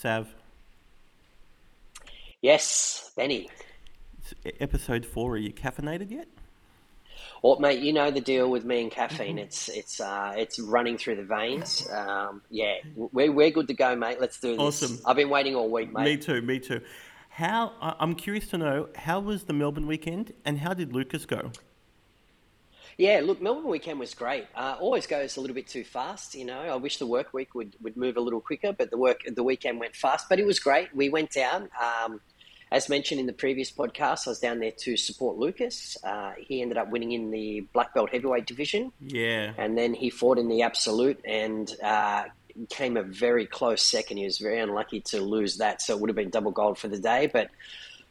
Sav. Yes, Benny. It's episode four. Are you caffeinated yet? Well, mate, you know the deal with me and caffeine. It's it's uh, it's running through the veins. Um, yeah, we're we're good to go, mate. Let's do this. Awesome. I've been waiting all week, mate. Me too. Me too. How I'm curious to know how was the Melbourne weekend and how did Lucas go? Yeah, look, Melbourne weekend was great. Uh, always goes a little bit too fast, you know. I wish the work week would, would move a little quicker, but the work the weekend went fast. But it was great. We went down. Um, as mentioned in the previous podcast, I was down there to support Lucas. Uh, he ended up winning in the black belt heavyweight division, Yeah. and then he fought in the absolute and uh, came a very close second. He was very unlucky to lose that, so it would have been double gold for the day. But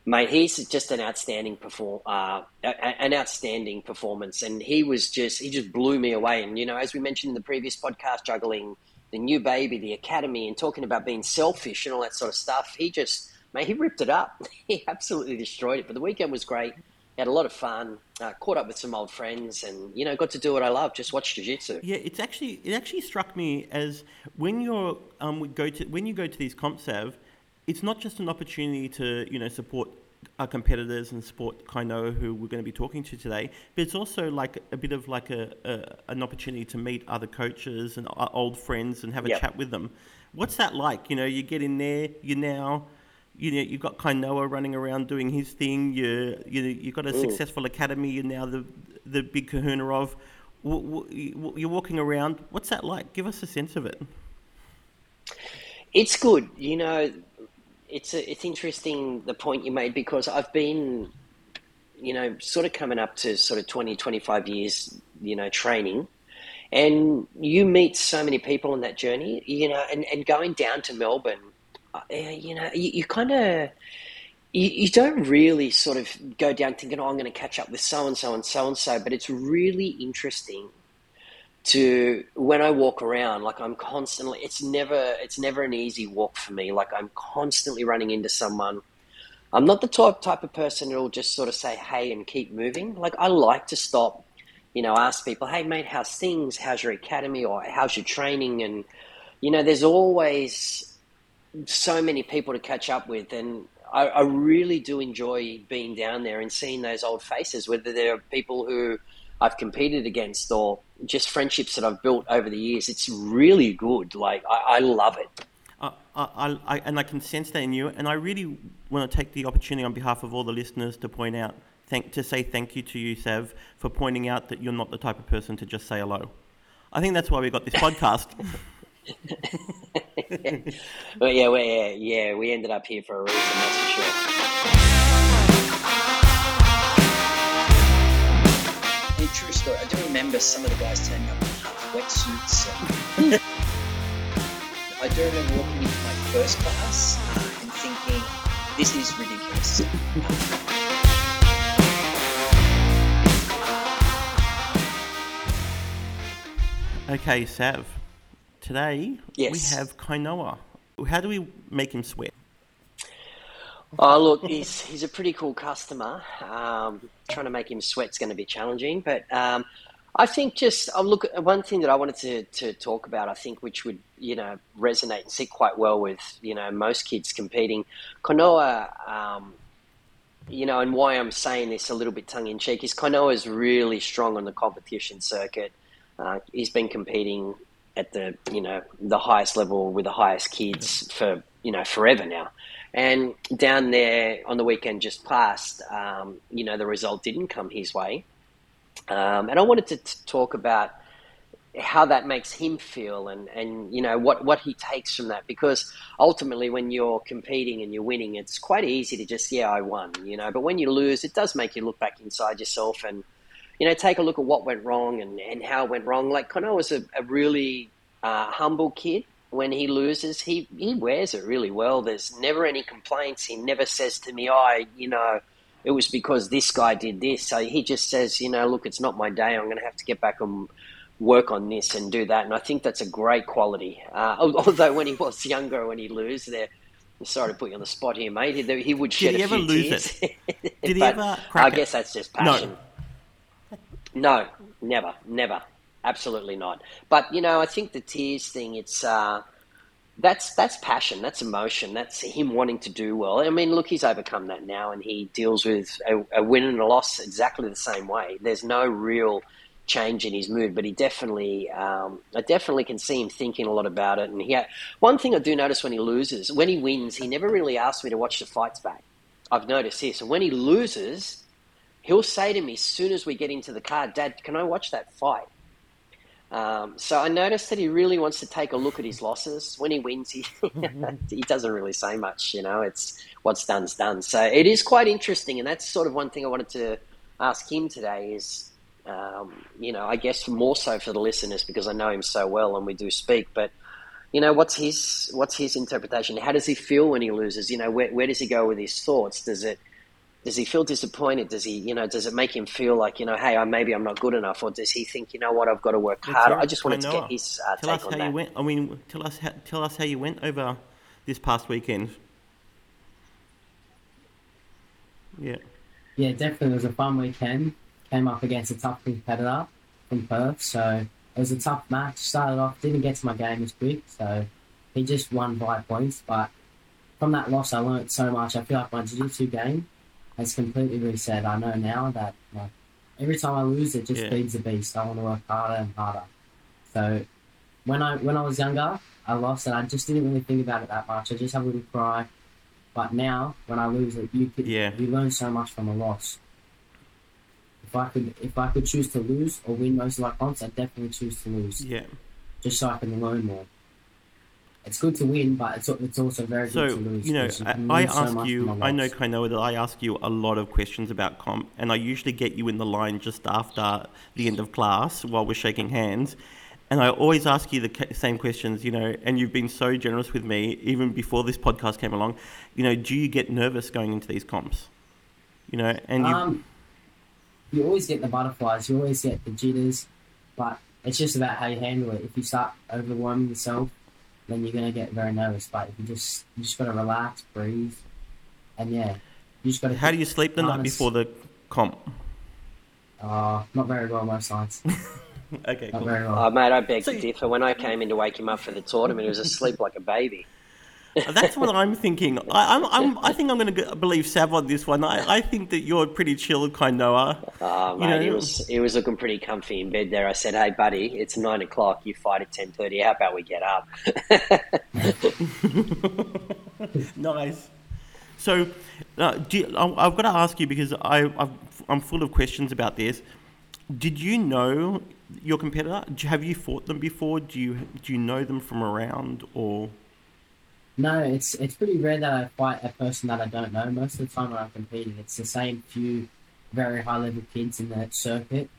mate, he's just an outstanding perform, uh, an outstanding performance, and he was just he just blew me away. And you know, as we mentioned in the previous podcast, juggling the new baby, the academy, and talking about being selfish and all that sort of stuff, he just mate, he ripped it up. he absolutely destroyed it. But the weekend was great. Had a lot of fun. Uh, caught up with some old friends, and you know, got to do what I love. Just watch jiu-jitsu. Yeah, it's actually it actually struck me as when you're um go to when you go to these comp sav, it's not just an opportunity to you know support our competitors and support Kainoa who we're going to be talking to today, but it's also like a bit of like a, a an opportunity to meet other coaches and old friends and have a Yep. chat with them. What's that like? You know, you get in there, you now. You know, you've got Kainoa running around doing his thing. You, you, know, you've got a mm. successful academy. You're now the the big kahuna of. W- w- You're walking around. What's that like? Give us a sense of it. It's good, you know. It's a, it's interesting the point you made because I've been, you know, sort of coming up to sort of 20, 25 years, you know, training, and you meet so many people on that journey, you know, and, and going down to Melbourne, uh, you know, you, you kind of you, you don't really sort of go down thinking, oh, I'm going to catch up with so and so and so and so, but it's really interesting to when I walk around, like I'm constantly, it's never, it's never an easy walk for me. Like I'm constantly running into someone. I'm not the type type of person who'll just sort of say hey and keep moving. Like I like to stop, you know, ask people, hey mate, how's things? How's your academy or how's your training? And you know, there's always so many people to catch up with, and I, I really do enjoy being down there and seeing those old faces, whether they're people who I've competed against or just friendships that I've built over the years. It's really good. Like I, I love it. I, I, I, and I can sense that in you. And I really want to take the opportunity on behalf of all the listeners to point out, thank, to say thank you to you, Sav, for pointing out that you're not the type of person to just say hello. I think that's why we got this podcast. But yeah, we, yeah, yeah, we ended up here for a reason. That's for sure. True story. I do remember some of the guys turning up in wetsuits. I do remember walking into my first class uh, and thinking, this is ridiculous. okay, Sav, today we have Kainoa. How do we make him sweat? Oh, look, he's he's a pretty cool customer. Um, trying to make him sweat's going to be challenging, but um, I think just oh, look. One thing that I wanted to, to talk about, I think, which would you know resonate and sit quite well with you know most kids competing. Kainoa, um, you know, and why I'm saying this a little bit tongue in cheek is Kainoa is really strong on the competition circuit. Uh, he's been competing at the you know the highest level with the highest kids for you know forever now. And down there on the weekend just past, um, you know, the result didn't come his way. Um, and I wanted to t- talk about how that makes him feel and, and you know what, what he takes from that. Because ultimately when you're competing and you're winning it's quite easy to just yeah I won you know? But when you lose it does make you look back inside yourself and you know take a look at what went wrong and, and how it went wrong. Like Kainoa was a, a really uh, humble kid when he loses he, he wears it really well there's never any complaints he never says to me oh you know it was because this guy did this so he just says you know look it's not my day I'm going to have to get back and work on this and do that. And I think that's a great quality. Uh, although when he was younger, when he lose there, sorry to put you on the spot here, mate. He, he would shed he a ever few lose tears. Did he ever I it? guess that's just No. passion. No. never, never, absolutely not. But you know, I think the tears thing. It's uh, that's that's passion, that's emotion, that's him wanting to do well. I mean, look, he's overcome that now, and he deals with a, a win and a loss exactly the same way. There's no real change in his mood, but he definitely, um, I definitely can see him thinking a lot about it. And he, one thing I do notice when he loses, when he wins, he never really asks me to watch the fights back. I've noticed this, and when he loses, he'll say to me as soon as we get into the car, "Dad, can I watch that fight?" Um, so I noticed that he really wants to take a look at his losses. When he wins, he he doesn't really say much. You know, it's what's done's done. So it is quite interesting, and that's sort of one thing I wanted to ask him today. Is um, you know, I guess more so for the listeners because I know him so well and we do speak, but. You know what's his what's his interpretation? How does he feel when he loses? You know where where does he go with his thoughts? Does it does he feel disappointed? Does he, you know, does it make him feel like, you know, hey, I, maybe I'm not good enough, or does he think, you know what, I've got to work harder? I just wanted to get his uh, tell take us on how that. You went, I mean, tell us how, tell us how you went over this past weekend. Yeah. Yeah, definitely. It was a fun weekend. Came up against a tough competitor from Perth, so it was a tough match. Started off, didn't get to my game as quick, so he just won by points. But from that loss, I learned so much. I feel like my jiu-jitsu game has completely reset. I know now that like, every time I lose, it just Yeah. feeds the beast. I want to work harder and harder. So when I when I was younger, I lost and I just didn't really think about it that much. I just have a little cry. But now, when I lose it, you could, Yeah. you learn so much from a loss. If I could if I could choose to lose or win most of my comps, I'd definitely choose to lose, Yeah. just so I can learn more. It's good to win, but it's it's also very So good to lose. you know, I, I learn so ask you. I know. Kainoa that I ask you a lot of questions about comp, and I usually get you in the line just after the end of class while we're shaking hands. And I always ask you the same questions, you know, and you've been so generous with me even before this podcast came along. You know, do you get nervous going into these comps? You know, and you, Um, you always get the butterflies, you always get the jitters, but it's just about how you handle it. If you start overwhelming yourself, then you're gonna get very nervous. But you just you just gotta relax, breathe, and yeah, you just gotta. how do you sleep the night before the comp? Uh, not very well most nights. Okay, Not cool. very well. Oh, mate, I beg So to differ. When I came in to wake him up for the tournament, he was asleep like a baby. That's what I'm thinking. I, I'm, I'm, I think I'm going to believe Sav on this one. I, I think that you're pretty chill, Kainoa. Oh, You mate, he know- was he was looking pretty comfy in bed there. I said, "Hey, buddy, it's nine o'clock. You fight at ten thirty. How about we get up?" nice. So, uh, do you, I- I've got to ask you because I, I've, I'm full of questions about this. Did you know your competitor? Have you fought them before? Do you do you know them from around or? No, it's it's pretty rare that I fight a person that I don't know. Most of the time when I'm competing, it's the same few very high level kids in the circuit.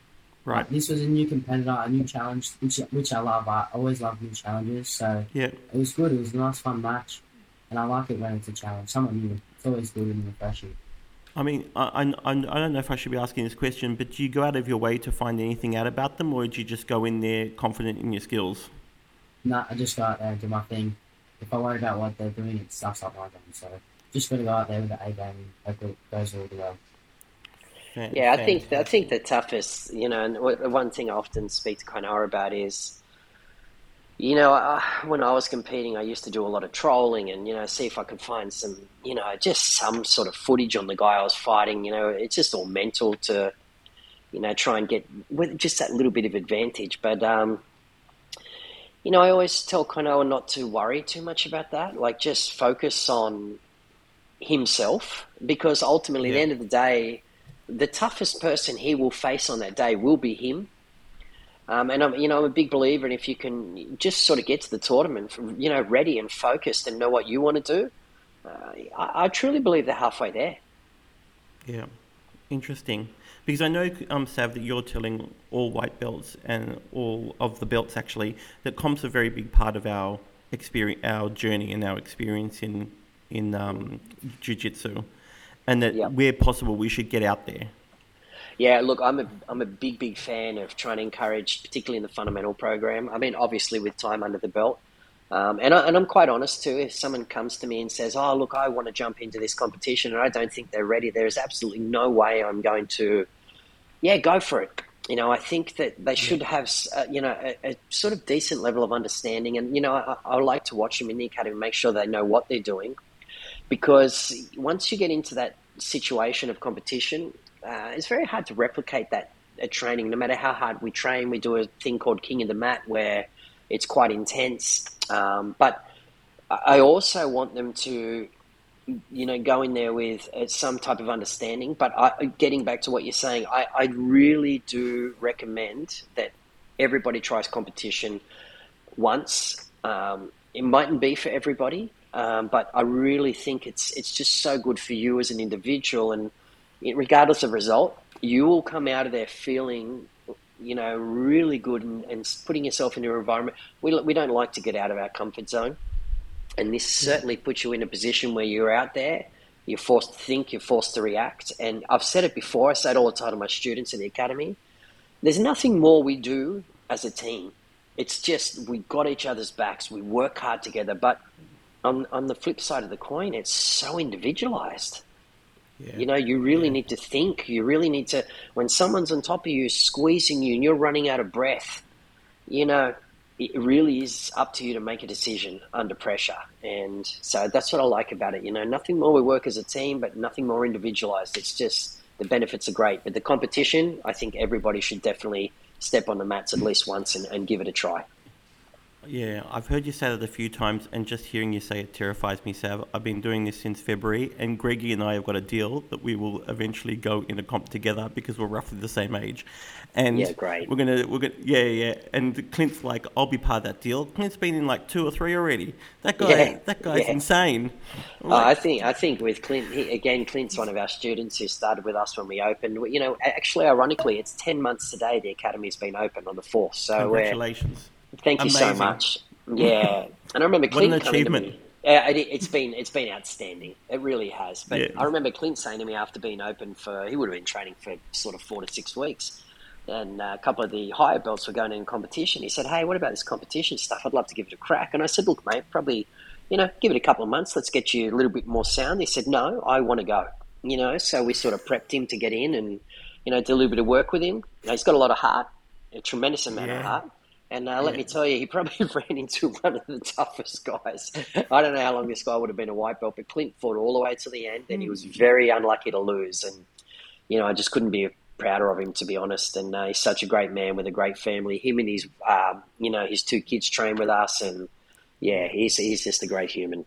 Right. This was a new competitor, a new challenge, which which I love. I always love new challenges, so Yeah. it was good. It was a nice, fun match, and I like it when it's a challenge, someone new. It's always good and refreshing. I mean, I, I, I don't know if I should be asking this question, but do you go out of your way to find anything out about them, or do you just go in there confident in your skills? No, I just go out there and do my thing. If I worry about what they're doing, it stuffs up my game. So just got to go out there with the A game and hope it goes all the way. Yeah, I think I think the toughest, you know, and one thing I often speak to Kainoa about is, you know, uh, when I was competing, I used to do a lot of trolling and you know see if I could find some, you know, just some sort of footage on the guy I was fighting. You know, it's just all mental to, you know, try and get with just that little bit of advantage. But um, you know, I always tell Kainoa not to worry too much about that. Like, just focus on himself because ultimately, at the end of the day the toughest person he will face on that day will be him. Um, and I'm, you know, I'm a big believer in if you can just sort of get to the tournament, you know, ready and focused and know what you want to do. Uh, I, I truly believe they're halfway there. Yeah, interesting. Because I know, um, Sav, that you're telling all white belts and all of the belts actually that comp's are a very big part of our experience, our journey, and our experience in in um, jiu-jitsu, and that where possible we should get out there. Yeah, look, I'm a I'm a big big fan of trying to encourage, particularly in the fundamental program. I mean, obviously with time under the belt, um, and I, and I'm quite honest too. If someone comes to me and says, "Oh, look, I want to jump into this competition," and I don't think they're ready, there is absolutely no way I'm going to, yeah, go for it. you know, I think that they should have, uh, you know, a, a, sort of decent level of understanding. And, you know, I, I like to watch them in the academy, make sure they know what they're doing. Because once you get into that situation of competition, uh, it's very hard to replicate that at training. No matter how hard we train, we do a thing called King of the Mat where it's quite intense. Um, but I also want them to you know, go in there with uh, some type of understanding. But I, getting back to what you're saying, I, I really do recommend that everybody tries competition once. Um, it mightn't be for everybody, um, but I really think it's it's just so good for you as an individual, and regardless of result, you will come out of there feeling, you know, really good and, and putting yourself in an environment. We we don't like to get out of our comfort zone. And this mm. certainly puts you in a position where you're out there, you're forced to think, you're forced to react. And I've said it before, I say it all the time to my students in the academy. There's nothing more we do as a team. It's just we got each other's backs, we work hard together. But on, on the flip side of the coin, it's so individualized. Yeah. You know, you really yeah. need to think. You really need to, when someone's on top of you, squeezing you, and you're running out of breath, you know, it really is up to you to make a decision under pressure. And so that's what I like about it. You know, nothing more we work as a team, but nothing more individualized. It's just the benefits are great. But the competition, I think everybody should definitely step on the mats at least once and, and give it a try. Yeah, I've heard you say that a few times, and just hearing you say it terrifies me, Sav. I've been doing this since February, and Greggy and I have got a deal that we will eventually go in a comp together because we're roughly the same age. And yeah, great. We're gonna, we're gonna, yeah, yeah. And Clint's like, I'll be part of that deal. Clint's been in like two or three already. That guy, yeah, that guy's yeah. insane. Oh, like, I think, I think with Clint, he, again, Clint's one of our students who started with us when we opened. You know, actually, ironically, it's ten months today. The academy's been open on the fourth. So congratulations. Thank Amazing. you so much. Yeah, and I remember Clint what an achievement. Me, yeah, it, has been it's been outstanding. It really has. But yeah. I remember Clint saying to me after being open for he would have been training for sort of four to six weeks, and uh, a couple of the higher belts were going in competition. He said, "Hey, what about this competition stuff? I'd love to give it a crack." And I said, "Look, mate, probably." You know, give it a couple of months. Let's get you a little bit more sound. He said, "No, I want to go." You know, so we sort of prepped him to get in, and you know, did a little bit of work with him. You know, he's got a lot of heart, a tremendous amount yeah. of heart. And uh, let me tell you, he probably ran into one of the toughest guys. I don't know how long this guy would have been a white belt, but Clint fought all the way to the end, and he was very unlucky to lose. And you know, I just couldn't be prouder of him, to be honest. And uh, he's such a great man with a great family. Him and his, um, you know, his two kids train with us, and yeah, he's he's just a great human.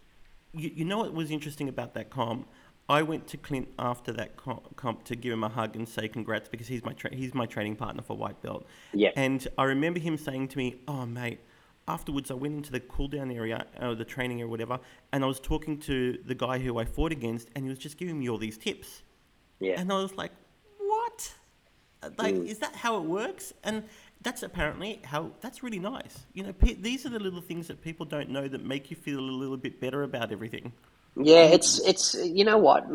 You, you know what was interesting about that comp? I went to Clint after that comp to give him a hug and say congrats because he's my tra- he's my training partner for white belt. Yeah. And I remember him saying to me, "Oh mate." Afterwards, I went into the cool down area, or uh, the training area, whatever, and I was talking to the guy who I fought against, and he was just giving me all these tips. Yeah. And I was like, "What? Like, mm. is that how it works?" And that's apparently how. That's really nice. You know, pe- these are the little things that people don't know that make you feel a little bit better about everything. Yeah, it's it's you know what,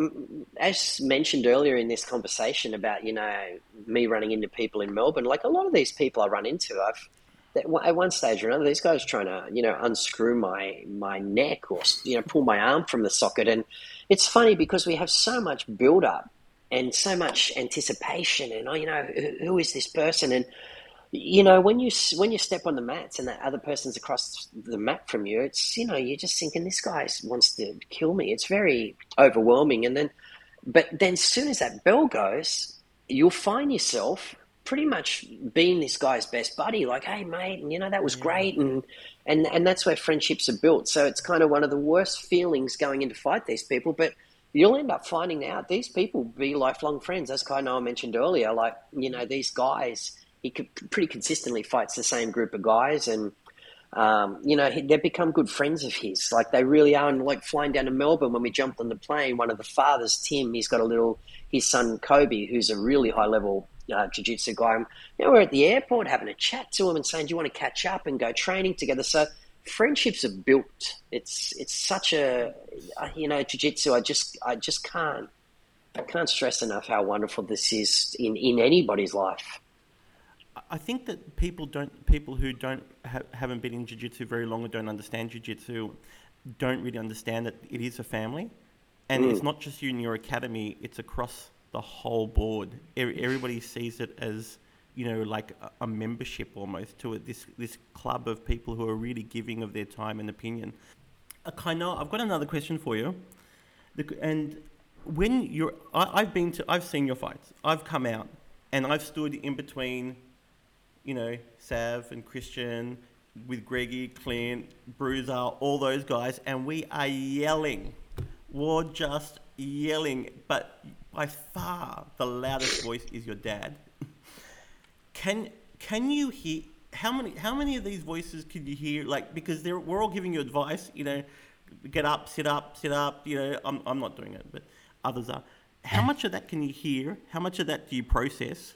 as mentioned earlier in this conversation about you know me running into people in Melbourne, like a lot of these people I run into, I've at one stage or another, these guys trying to you know unscrew my my neck or you know pull my arm from the socket, and it's funny because we have so much build up and so much anticipation, and oh you know who, who is this person? And you know when you when you step on the mats and that other person's across the mat from you it's you know you're just thinking this guy wants to kill me. It's very overwhelming and then but then as soon as that bell goes you'll find yourself pretty much being this guy's best buddy like hey mate and you know that was great and and and that's where friendships are built. So it's kind of one of the worst feelings going in to fight these people but you'll end up finding out these people be lifelong friends. As kind of mentioned earlier like you know these guys he pretty consistently fights the same group of guys, and um, you know they've become good friends of his. Like they really are. And like flying down to Melbourne when we jumped on the plane, one of the fathers, Tim, he's got a little his son Kobe, who's a really high level uh, jiu-jitsu guy. you know, we're at the airport having a chat to him and saying, "Do you want to catch up and go training together?" So friendships are built. It's it's such a uh, you know jiu-jitsu. I just I just can't I can't stress enough how wonderful this is in in anybody's life. I think that people don't people who don't ha- haven't been in jiu-jitsu very long or don't understand jiu-jitsu don't really understand that it is a family, and mm. it's not just you in your academy; it's across the whole board. Everybody sees it as you know, like a, a membership almost to it, this this club of people who are really giving of their time and opinion. Uh, Kainoa, I've got another question for you. The, and when you're, I, I've been to, I've seen your fights. I've come out and I've stood in between, you know, Sav and Christian, with Greggy, Clint, Bruiser, all those guys, and we are yelling. We're just yelling, but by far the loudest voice is your dad. can can you hear how many how many of these voices can you hear? Like because they're, we're all giving you advice, you know, get up, sit up, sit up. You know, I'm I'm not doing it, but others are. How much of that can you hear? How much of that do you process?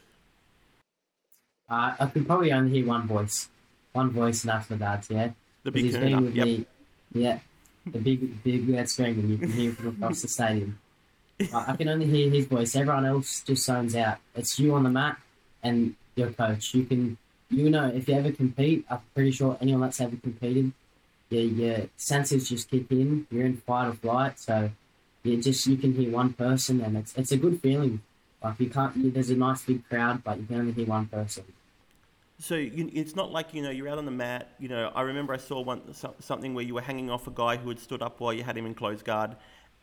Uh, I can probably only hear one voice, one voice, and after that, yeah. The big he's been with Yep. me, yeah. The big, big red screen, and you can hear from across the stadium. I I can only hear his voice. Everyone else just zones out. It's you on the mat and your coach. You can, you know, if you ever compete, I'm pretty sure anyone that's ever competed, your, your senses just kick in. You're in fight or flight, so you just you can hear one person, and it's it's a good feeling. Like you can't, there's a nice big crowd, but you can only hear one person. So you, it's not like you know you're out on the mat. You know, I remember I saw one so- something where you were hanging off a guy who had stood up while you had him in close guard,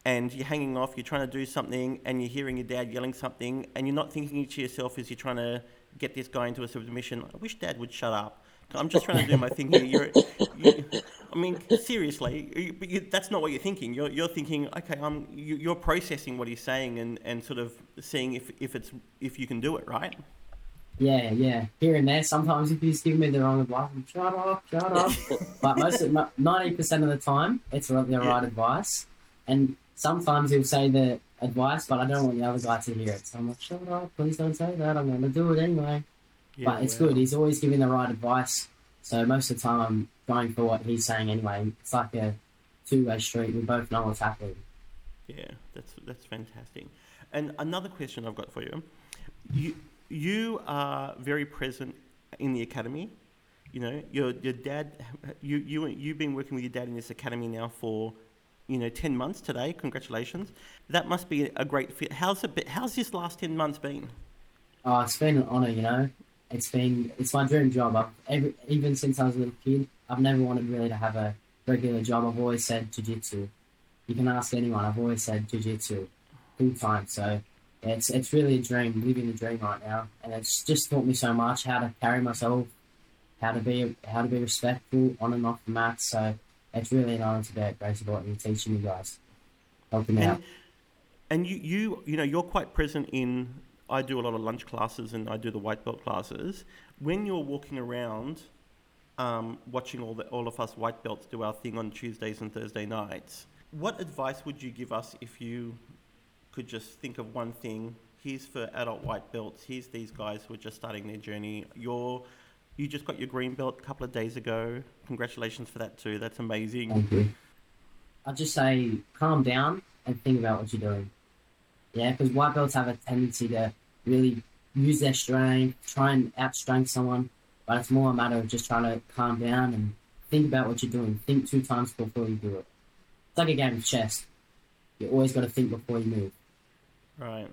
and you're hanging off. You're trying to do something, and you're hearing your dad yelling something, and you're not thinking to yourself as you're trying to get this guy into a submission. I wish Dad would shut up. I'm just trying to do my thing here. You're, you, I mean, seriously, you, but you, that's not what you're thinking. You're, you're thinking, okay, I'm, you, you're processing what he's saying and, and sort of seeing if, if it's if you can do it, right? Yeah, yeah. Here and there, sometimes if you just give me the wrong advice, I'm, shut up, shut up. but most of ninety percent of the time, it's the Yeah. right advice. And sometimes he'll say the advice, but I don't want the other guy to hear it. So I'm like, shut up, please don't say that. I'm going to do it anyway. but it's wow. good. He's always giving the right advice. So most of the time, I'm going for what he's saying anyway. It's like a two-way street. We both know what's happening. Yeah, that's that's fantastic. And another question I've got for you, you you are very present in the academy. You know, your your dad, you you you've been working with your dad in this academy now for, you know, ten months today. Congratulations. That must be a great fit. How's it? How's this last ten months been? Oh, it's been an honour, you know. It's been it's my dream job. I've every, even since I was a little kid, I've never wanted really to have a regular job. I've always said jiu-jitsu. You can ask anyone. I've always said jiu-jitsu full time. So it's it's really a dream, living the dream right now, and it's just taught me so much how to carry myself, how to be how to be respectful on and off the mat. So it's really an honour to be at Botany and teaching you guys, helping out. And, and you, you, you know, you're quite present in. I do a lot of lunch classes and I do the white belt classes. When you're walking around, um, watching all the, all of us white belts do our thing on Tuesdays and Thursday nights, what advice would you give us if you could just think of one thing? Here's for adult white belts. Here's these guys who are just starting their journey. You're, you just got your green belt a couple of days ago. Congratulations for that too. That's amazing. Thank you. I'd just say calm down and think about what you're doing. Yeah, because white belts have a tendency to really use their strength, try and outstrength someone, but it's more a matter of just trying to calm down and think about what you're doing. Think two times before you do it. It's like a game of chess. You always got to think before you move. Right,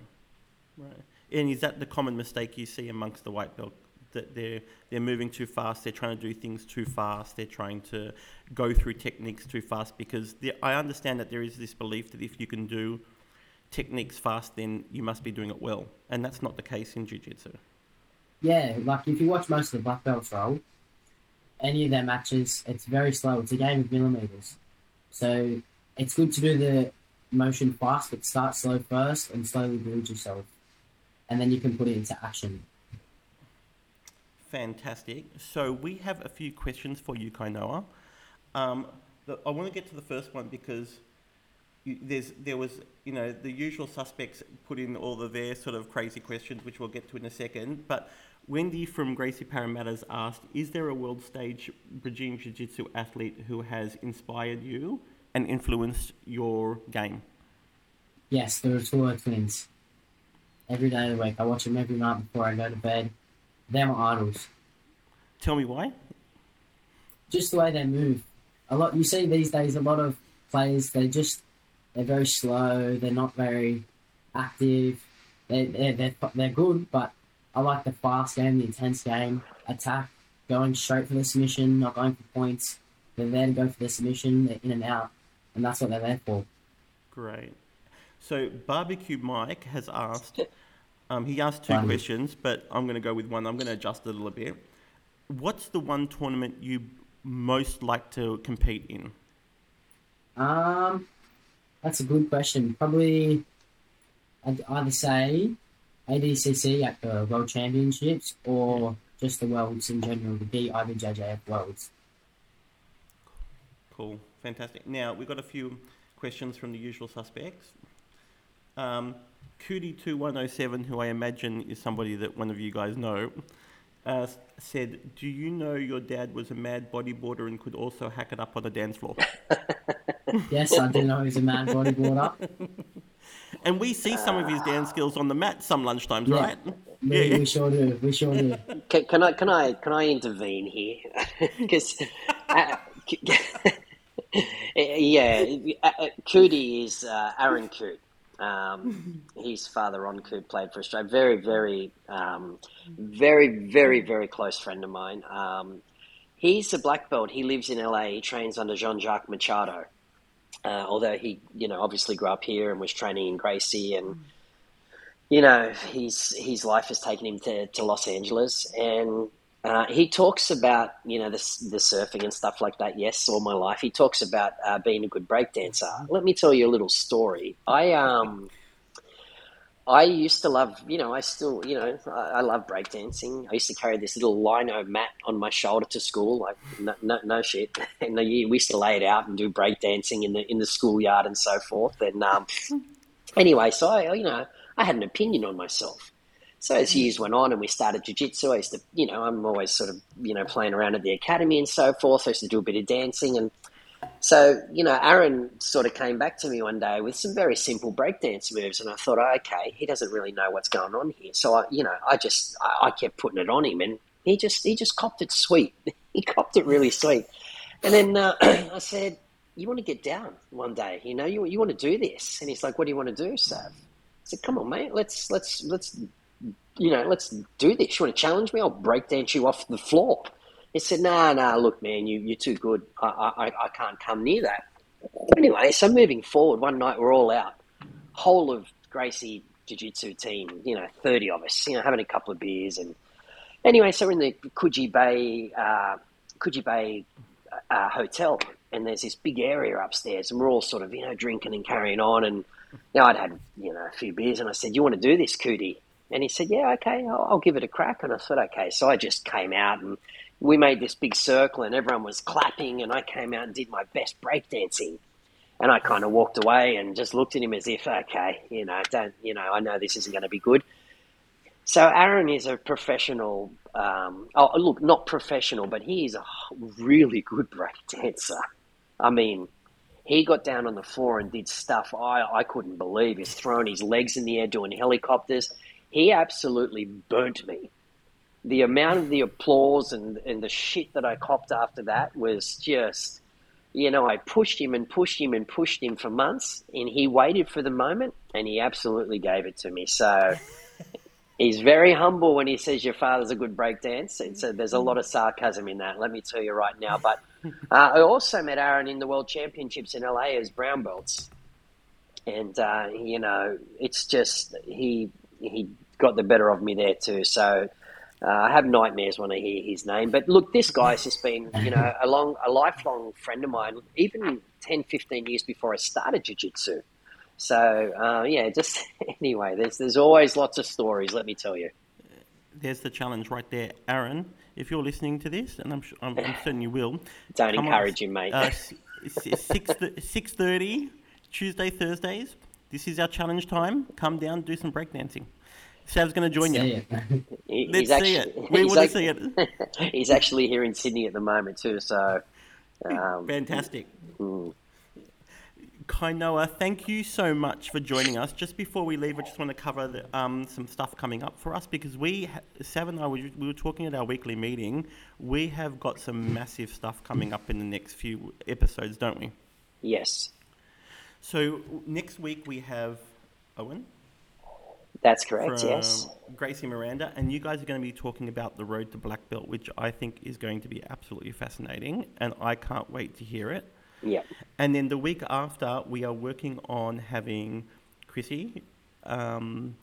right. And is that the common mistake you see amongst the white belt? That they're they're moving too fast. They're trying to do things too fast. They're trying to go through techniques too fast because the, I understand that there is this belief that if you can do techniques fast, then you must be doing it well, and that's not the case in jiu-jitsu. Yeah, like if you watch most of the black belts roll, any of their matches, it's very slow. It's a game of millimeters. So it's good to do the motion fast, but start slow first and slowly build yourself. And then you can put it into action. Fantastic. So we have a few questions for you, Kainoa. Um, I want to get to the first one because you, there's there was you know the usual suspects put in all of their sort of crazy questions, which we'll get to in a second. But Wendy from Gracie Parramatta's asked, "Is there a world stage Brazilian Jiu Jitsu athlete who has inspired you and influenced your game?" Yes, the Ruotolo twins. Every day of the week. I watch them every night before I go to bed. They're my idols. Tell me why. Just the way they move. A lot you see these days a lot of players they just they're very slow, they're not very active. They they're, they're, they're good, but I like the fast game, the intense game, attack, going straight for the submission, not going for points. They're there to go for the submission, they're in and out, and that's what they're there for. Great. So Barbecue Mike has asked. Um, he asked two Fun. questions, but I'm going to go with one. I'm going to adjust it a little bit. What's the one tournament you most like to compete in? Um, that's a good question. Probably, I'd either say ADCC at the World Championships or just the Worlds in general, the IBJJF Worlds. Cool, fantastic. Now we've got a few questions from the usual suspects. Um, Cootie2107, who I imagine is somebody that one of you guys know, uh, said, Do you know your dad was a mad bodyboarder and could also hack it up on the dance floor? Yes, I do know he's a mad bodyboarder. And we see some of his dance skills on the mat some lunchtimes, Yeah. right? We, we sure do. We sure do. Can, can I can I can I intervene here? Because uh, yeah, uh, uh, Cootie is uh, Aaron Coot. Um, his father, Ron Coot, played for Australia. Very, very, um, very, very, very close friend of mine. Um, he's a black belt. He lives in LA. He trains under Jean Jacques Machado. Uh, although he, you know, obviously grew up here and was training in Gracie and you know, his his life has taken him to, to Los Angeles, and uh, he talks about you know the the surfing and stuff like that. Yes, all my life. He talks about uh, being a good breakdancer. Let me tell you a little story. I um. I used to love, you know, I still, you know, I, I love breakdancing. I used to carry this little lino mat on my shoulder to school, like no, no, no shit. And we used to lay it out and do breakdancing in the in the schoolyard and so forth. And um, anyway, so I, you know, I had an opinion on myself. So as years went on and we started jiu-jitsu, I used to, you know, I'm always sort of, you know, playing around at the academy and so forth. I used to do a bit of dancing. And so, you know, Aaron sort of came back to me one day with some very simple breakdance moves. And I thought, oh, okay, he doesn't really know what's going on here. So, I, you know, I just, I, I kept putting it on him and he just, he just copped it sweet. he copped it really sweet. And then uh, I said, you want to get down one day, you know, you, you want to do this. And he's like, what do you want to do, Sav? I said, "Come on, mate. Let's let's let's you know let's do this. You want to challenge me? I'll break dance you off the floor." He said, "Nah, nah. Look, man, you you're too good. I I I can't come near that." Anyway, so moving forward, one night we're all out, whole of Gracie Jiu Jitsu team, you know, thirty of us, you know, having a couple of beers, and anyway, so we're in the Coogee Bay uh, Coogee Bay uh, hotel, and there's this big area upstairs, and we're all sort of you know drinking and carrying on, and you I'd had you know a few beers, and I said, "You want to do this, Cootie?" And he said, "Yeah, okay, I'll, I'll give it a crack." And I said, "Okay." So I just came out, and we made this big circle, and everyone was clapping, and I came out and did my best breakdancing. And I kind of walked away and just looked at him as if, okay, you know, don't, you know, I know this isn't going to be good. So Aaron is a professional. Um, oh, look, not professional, but he is a really good break dancer. I mean, he got down on the floor and did stuff I, I couldn't believe. He's throwing his legs in the air, doing helicopters. He absolutely burnt me. The amount of the applause and, and the shit that I copped after that was just, you know, I pushed him and pushed him and pushed him for months, and he waited for the moment, and he absolutely gave it to me. So he's very humble when he says your father's a good breakdance. It's so there's a lot of sarcasm in that. Let me tell you right now. But uh, I also met Aaron in the World Championships in LA as brown belts, and uh, you know, it's just he he got the better of me there too. So. Uh, I have nightmares when I hear his name. But look, this guy's just been, you know, a long, a lifelong friend of mine, even 10, 15 years before I started jiu-jitsu. So, uh, yeah, just anyway, there's, there's always lots of stories, let me tell you. There's the challenge right there, Aaron. If you're listening to this, and I'm, su- I'm, I'm certain you will, Don't come on, encourage him, mate. Uh, six six thirty, Tuesday, Thursdays. This is our challenge time. Come down, do some breakdancing. Sav's going to join See you. it. Let's see it. We he's want to see it. he's actually here in Sydney at the moment too, so um, Fantastic. mm. Kainoa, thank you so much for joining us. Just before we leave, I just want to cover the, um, some stuff coming up for us because we, Sav and I, we, we were talking at our weekly meeting. We have got some massive stuff coming up in the next few episodes, don't we? yes. So next week we have Owen. That's correct. from yes. Gracie Miranda, and you guys are going to be talking about the road to black belt, which I think is going to be absolutely fascinating, and I can't wait to hear it. Yeah. And then the week after, we are working on having Chrissy, um,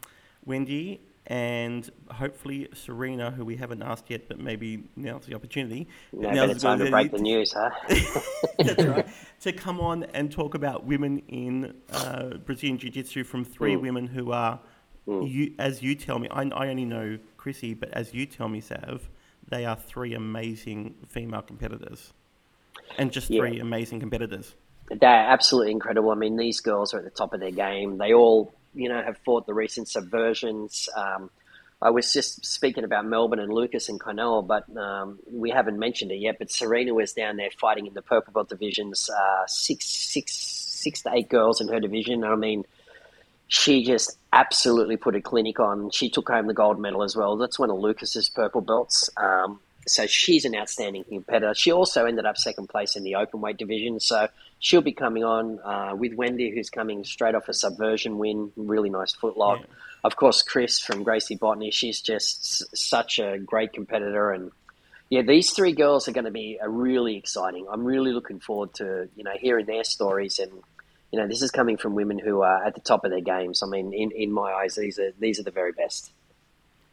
Wendy, and hopefully Serena, who we haven't asked yet, but maybe now's the opportunity. No Now's better time to break the news, huh? That's right. To come on and talk about women in uh, Brazilian Jiu Jitsu from three Mm. women who are, you, as you tell me, I, I only know Chrissy, but as you tell me, Sav, they are three amazing female competitors. And just Yeah. three amazing competitors. They're absolutely incredible. I mean, these girls are at the top of their game. They all, you know, have fought the recent subversions. Um, I was just speaking about Melbourne and Lucas and Kainoa, but um, we haven't mentioned it yet. But Serena was down there fighting in the purple belt divisions, uh, six, six, six to eight girls in her division. I mean, she just absolutely put a clinic on. She took home the gold medal as well. That's one of Lucas's purple belts. Um, so she's an outstanding competitor. She also ended up second place in the open weight division. So she'll be coming on uh, with Wendy, who's coming straight off a subversion win. Really nice footlock. Yeah. Of course, Chris from Gracie Botany. She's just s- such a great competitor and. Yeah, these three girls are going to be uh, really exciting. I'm really looking forward to you know hearing their stories and you know, this is coming from women who are at the top of their games. I mean, in, in my eyes, these are these are the very best.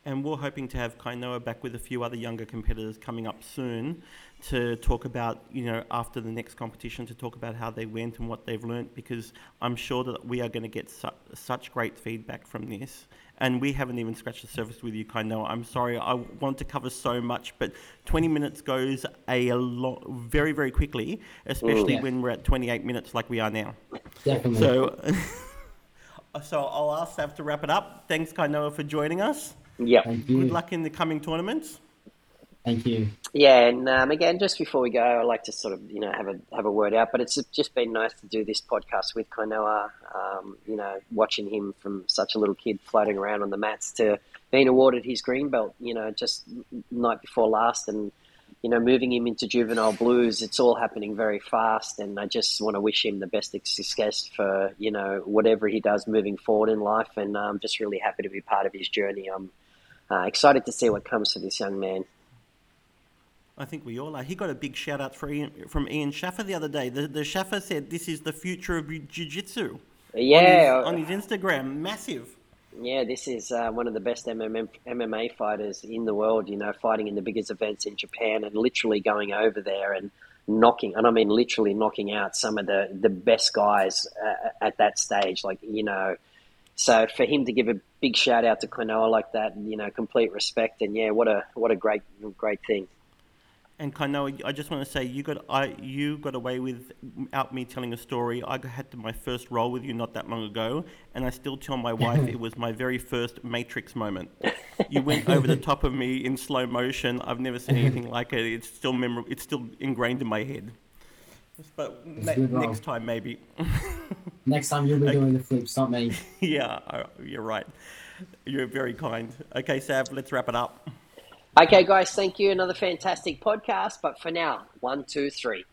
And we're hoping to have Kainoa back with a few other younger competitors coming up soon to talk about, you know, after the next competition, to talk about how they went and what they've learnt, because I'm sure that we are going to get su- such great feedback from this. And we haven't even scratched the surface with you, Kainoa. I'm sorry, I want to cover so much, but 20 minutes goes a lot, very, very quickly, especially Yeah. when we're at 28 minutes like we are now. Definitely. So, so I'll ask Sav to wrap it up. Thanks, Kainoa, for joining us. Yeah, Good luck in the coming tournaments. Thank you. yeah, and um, again, just before we go, I like to sort of you know have a have a word out. But it's just been nice to do this podcast with Kainoa. Um, you know, watching him from such a little kid floating around on the mats to being awarded his green belt. You know, just night before last, and you know, moving him into juvenile blues. It's all happening very fast, and I just want to wish him the best success for you know whatever he does moving forward in life. And I'm just really happy to be part of his journey. I'm uh, excited to see what comes for this young man. I think we all are. He got a big shout out for Ian, from Ian Schaffer the other day. The, the Schaffer said this is the future of jiu jitsu. Yeah, On his, on his Instagram. Massive. Yeah, this is uh, one of the best MMA, MMA fighters in the world, you know, fighting in the biggest events in Japan and literally going over there and knocking, and I mean literally knocking out some of the, the best guys uh, at that stage. Like, you know, so for him to give a big shout out to Kainoa like that, and you know, complete respect. And yeah, what a, what a great, great thing. And Kainoa, I just want to say you got I you got away without me telling a story. I had my first roll with you not that long ago, and I still tell my wife it was my very first Matrix moment. You went over the top of me in slow motion. I've never seen anything like it. It's still memor- It's still ingrained in my head. But ne- good roll. next time maybe. Next time you'll be doing the flips, not me. yeah, uh, you're right. You're very kind. Okay, Sav, let's wrap it up. Okay, guys, thank you. Another fantastic podcast. But for now, one, two, three.